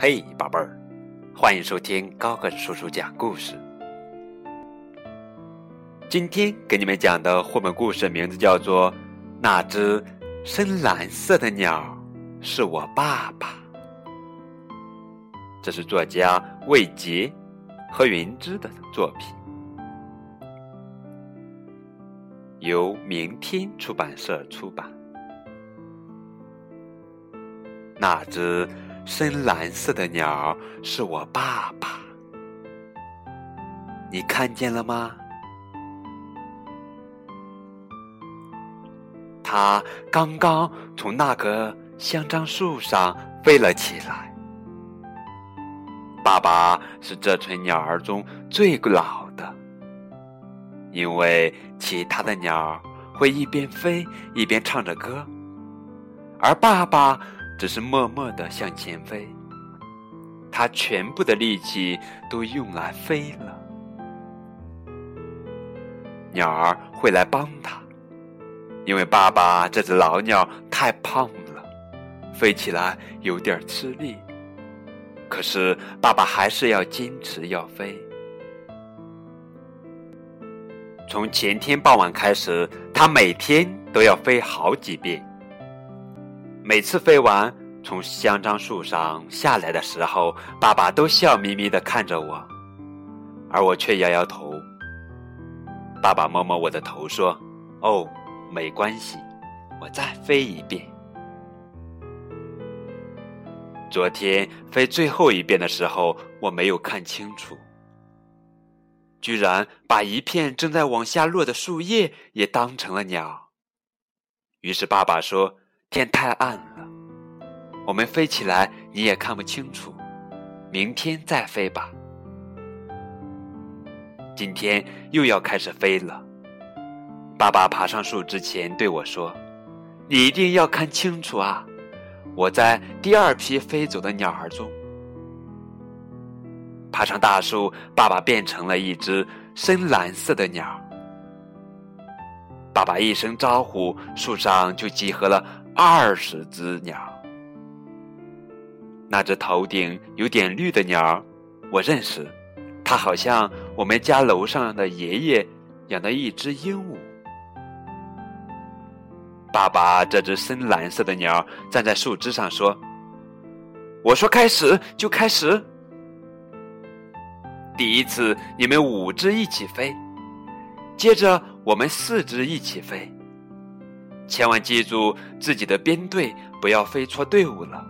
嘿，宝贝儿，欢迎收听高个子叔叔讲故事。今天给你们讲的绘本故事名字叫做《那只深蓝色的鸟是我爸爸》，这是作家魏杰和云芝的作品，由明天出版社出版。那只深蓝色的鸟是我爸爸，你看见了吗？他刚刚从那棵香樟树上飞了起来。爸爸是这群鸟儿中最老的，因为其他的鸟会一边飞一边唱着歌，而爸爸只是默默的向前飞。他全部的力气都用来飞了，鸟儿会来帮他。因为爸爸这只老鸟太胖了，飞起来有点吃力。可是爸爸还是要坚持要飞。从前天傍晚开始，他每天都要飞好几遍。每次飞完，从香樟树上下来的时候，爸爸都笑眯眯的看着我，而我却摇摇头。爸爸摸摸我的头说：“哦。”没关系，我再飞一遍。昨天飞最后一遍的时候，我没有看清楚，居然把一片正在往下落的树叶也当成了鸟。于是爸爸说：“天太暗了，我们飞起来你也看不清楚，明天再飞吧。”今天又要开始飞了。爸爸爬上树之前对我说：“你一定要看清楚啊！我在第二批飞走的鸟儿中。”爬上大树，爸爸变成了一只深蓝色的鸟。爸爸一声招呼，树上就集合了二十只鸟。那只头顶有点绿的鸟，我认识，它好像我们家楼上的爷爷养的一只鹦鹉。爸爸这只深蓝色的鸟站在树枝上说：“我说开始就开始。第一次你们五只一起飞，接着我们四只一起飞。千万记住自己的编队，不要飞错队伍了。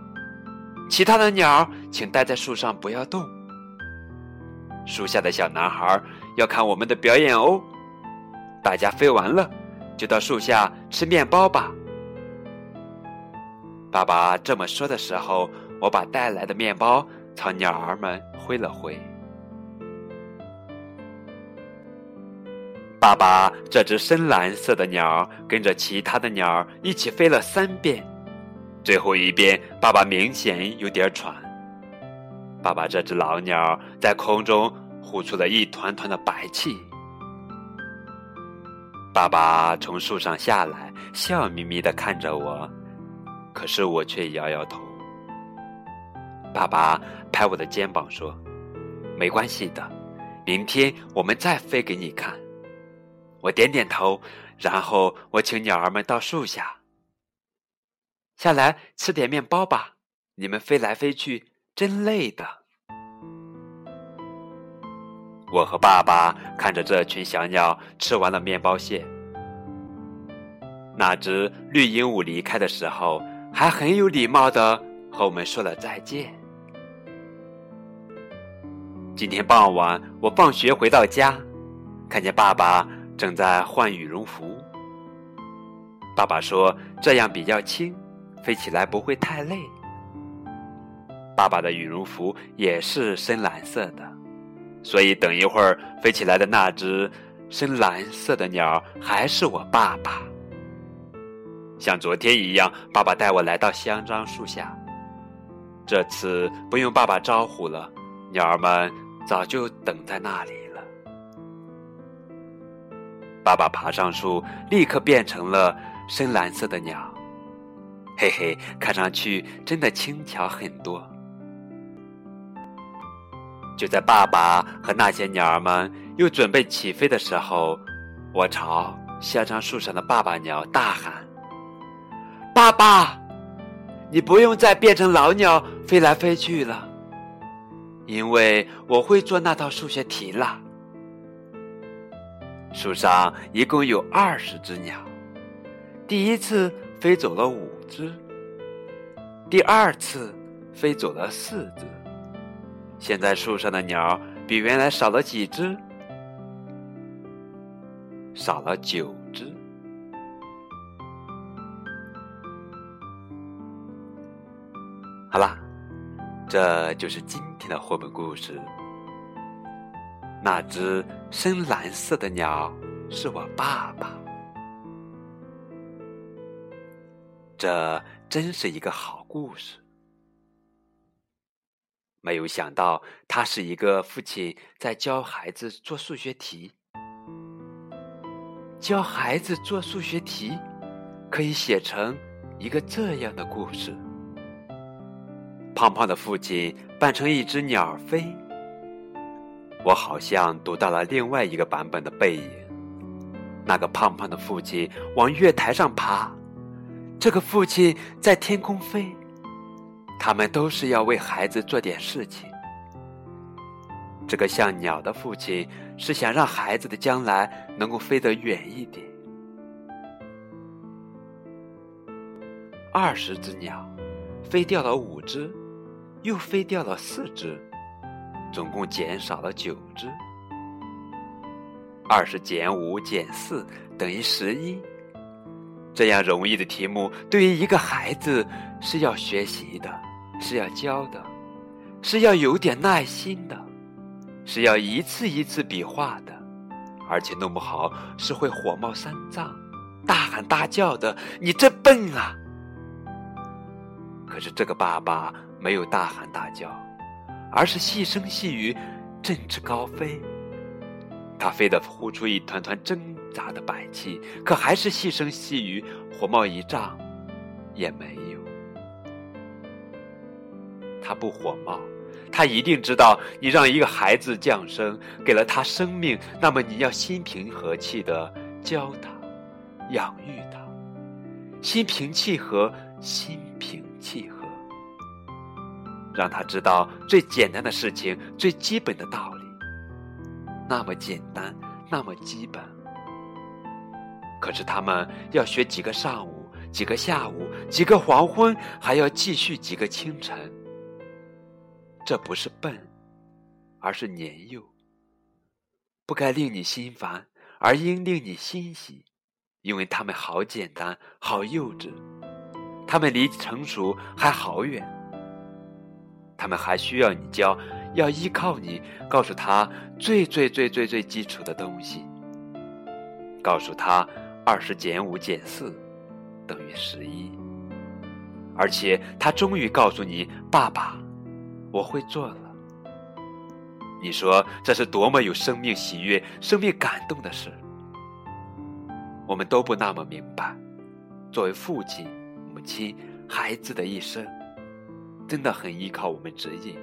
其他的鸟请待在树上不要动。树下的小男孩要看我们的表演哦。大家飞完了。”就到树下吃面包吧。爸爸这么说的时候，我把带来的面包朝鸟儿们挥了挥。爸爸这只深蓝色的鸟跟着其他的鸟一起飞了三遍，最后一遍，爸爸明显有点喘。爸爸这只老鸟在空中呼出了一团团的白气。爸爸从树上下来，笑眯眯的看着我，可是我却摇摇头。爸爸拍我的肩膀说：“没关系的，明天我们再飞给你看。”我点点头，然后我请鸟儿们到树下下来吃点面包吧。你们飞来飞去真累的。我和爸爸看着这群小鸟吃完了面包屑。那只绿鹦鹉离开的时候，还很有礼貌的和我们说了再见。今天傍晚，我放学回到家，看见爸爸正在换羽绒服。爸爸说这样比较轻，飞起来不会太累。爸爸的羽绒服也是深蓝色的。所以，等一会儿飞起来的那只深蓝色的鸟还是我爸爸。像昨天一样，爸爸带我来到香樟树下。这次不用爸爸招呼了，鸟儿们早就等在那里。爸爸爬上树，立刻变成了深蓝色的鸟，嘿嘿，看上去真的轻巧很多。就在爸爸和那些鸟儿们又准备起飞的时候，我朝香樟树上的爸爸鸟大喊：“爸爸，你不用再变成老鸟飞来飞去了，因为我会做那套数学题了。”树上一共有二十只鸟，第一次飞走了五只，第二次飞走了四只。现在树上的鸟比原来少了几只？少了九只。好啦，这就是今天的绘本故事。那只深蓝色的鸟是我爸爸。这真是一个好故事。没有想到，他是一个父亲在教孩子做数学题。教孩子做数学题，可以写成一个这样的故事：胖胖的父亲扮成一只鸟飞。我好像读到了另外一个版本的背影。那个胖胖的父亲往月台上爬，这个父亲在天空飞。他们都是要为孩子做点事情。这个像鸟的父亲是想让孩子的将来能够飞得远一点。二十只鸟，飞掉了五只，又飞掉了四只，总共减少了九只。二十减五减四等于十一。这样容易的题目，对于一个孩子是要学习的。是要教的，是要有点耐心的，是要一次一次比划的，而且弄不好是会火冒三丈、大喊大叫的。你真笨啊！可是这个爸爸没有大喊大叫，而是细声细语，振翅高飞。他飞得呼出一团团挣扎的白气，可还是细声细语，火冒一丈也没有。他不火冒，他一定知道你让一个孩子降生，给了他生命，那么你要心平和气的教他，养育他，心平气和，心，让他知道最简单的事情，最基本的道理，那么简单，那么基本。可是他们要学几个上午，几个下午，几个黄昏，还要继续几个清晨。这不是笨，而是年幼。不该令你心烦，而应令你欣喜，因为他们好简单，好幼稚，他们离成熟还好远。他们还需要你教，要依靠你，告诉他最最最最最基础的东西。告诉他二十减五减四等于十一，而且他终于告诉你，爸爸。我会做了。你说这是多么有生命喜悦、生命感动的事？我们都不那么明白。作为父亲、母亲、孩子的一生，真的很依靠我们指引。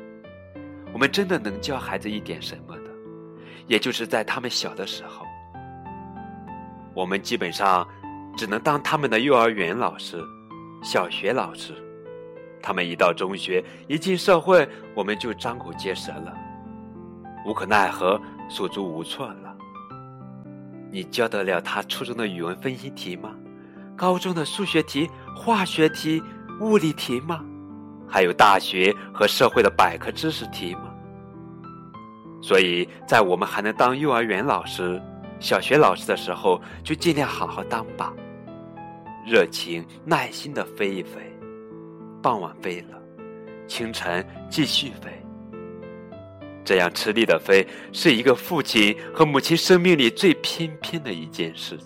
我们真的能教孩子一点什么的？也就是在他们小的时候，我们基本上只能当他们的幼儿园老师、小学老师。他们一到中学，一进社会，我们就张口结舌了，无可奈何，手足无措了。你教得了他初中的语文分析题吗？高中的数学题、化学题、物理题吗？还有大学和社会的百科知识题吗？所以在我们还能当幼儿园老师、小学老师的时候，就尽量好好当吧，热情、耐心的飞一飞。傍晚飞了，清晨继续飞。这样吃力的飞，是一个父亲和母亲生命里最偏偏的一件事。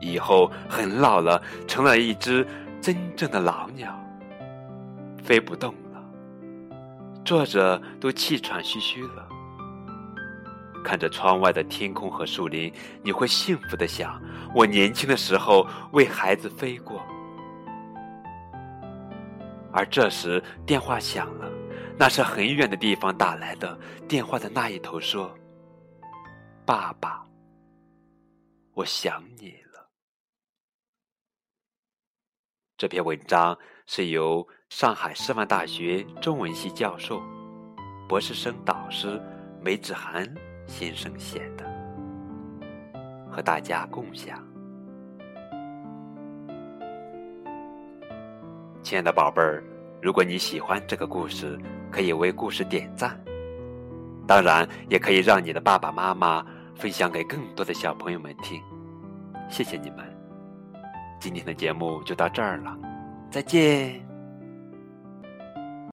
以后很老了，成了一只真正的老鸟，飞不动了，坐着都气喘吁吁了。看着窗外的天空和树林，你会幸福的想：我年轻的时候为孩子飞过。而这时，电话响了，那是很远的地方打来的电话的那一头说：“爸爸，我想你了。”这篇文章是由上海师范大学中文系教授、博士生导师梅子涵先生写的，和大家共享。亲爱的宝贝儿，如果你喜欢这个故事，可以为故事点赞。当然，也可以让你的爸爸妈妈分享给更多的小朋友们听。谢谢你们，今天的节目就到这儿了，再见。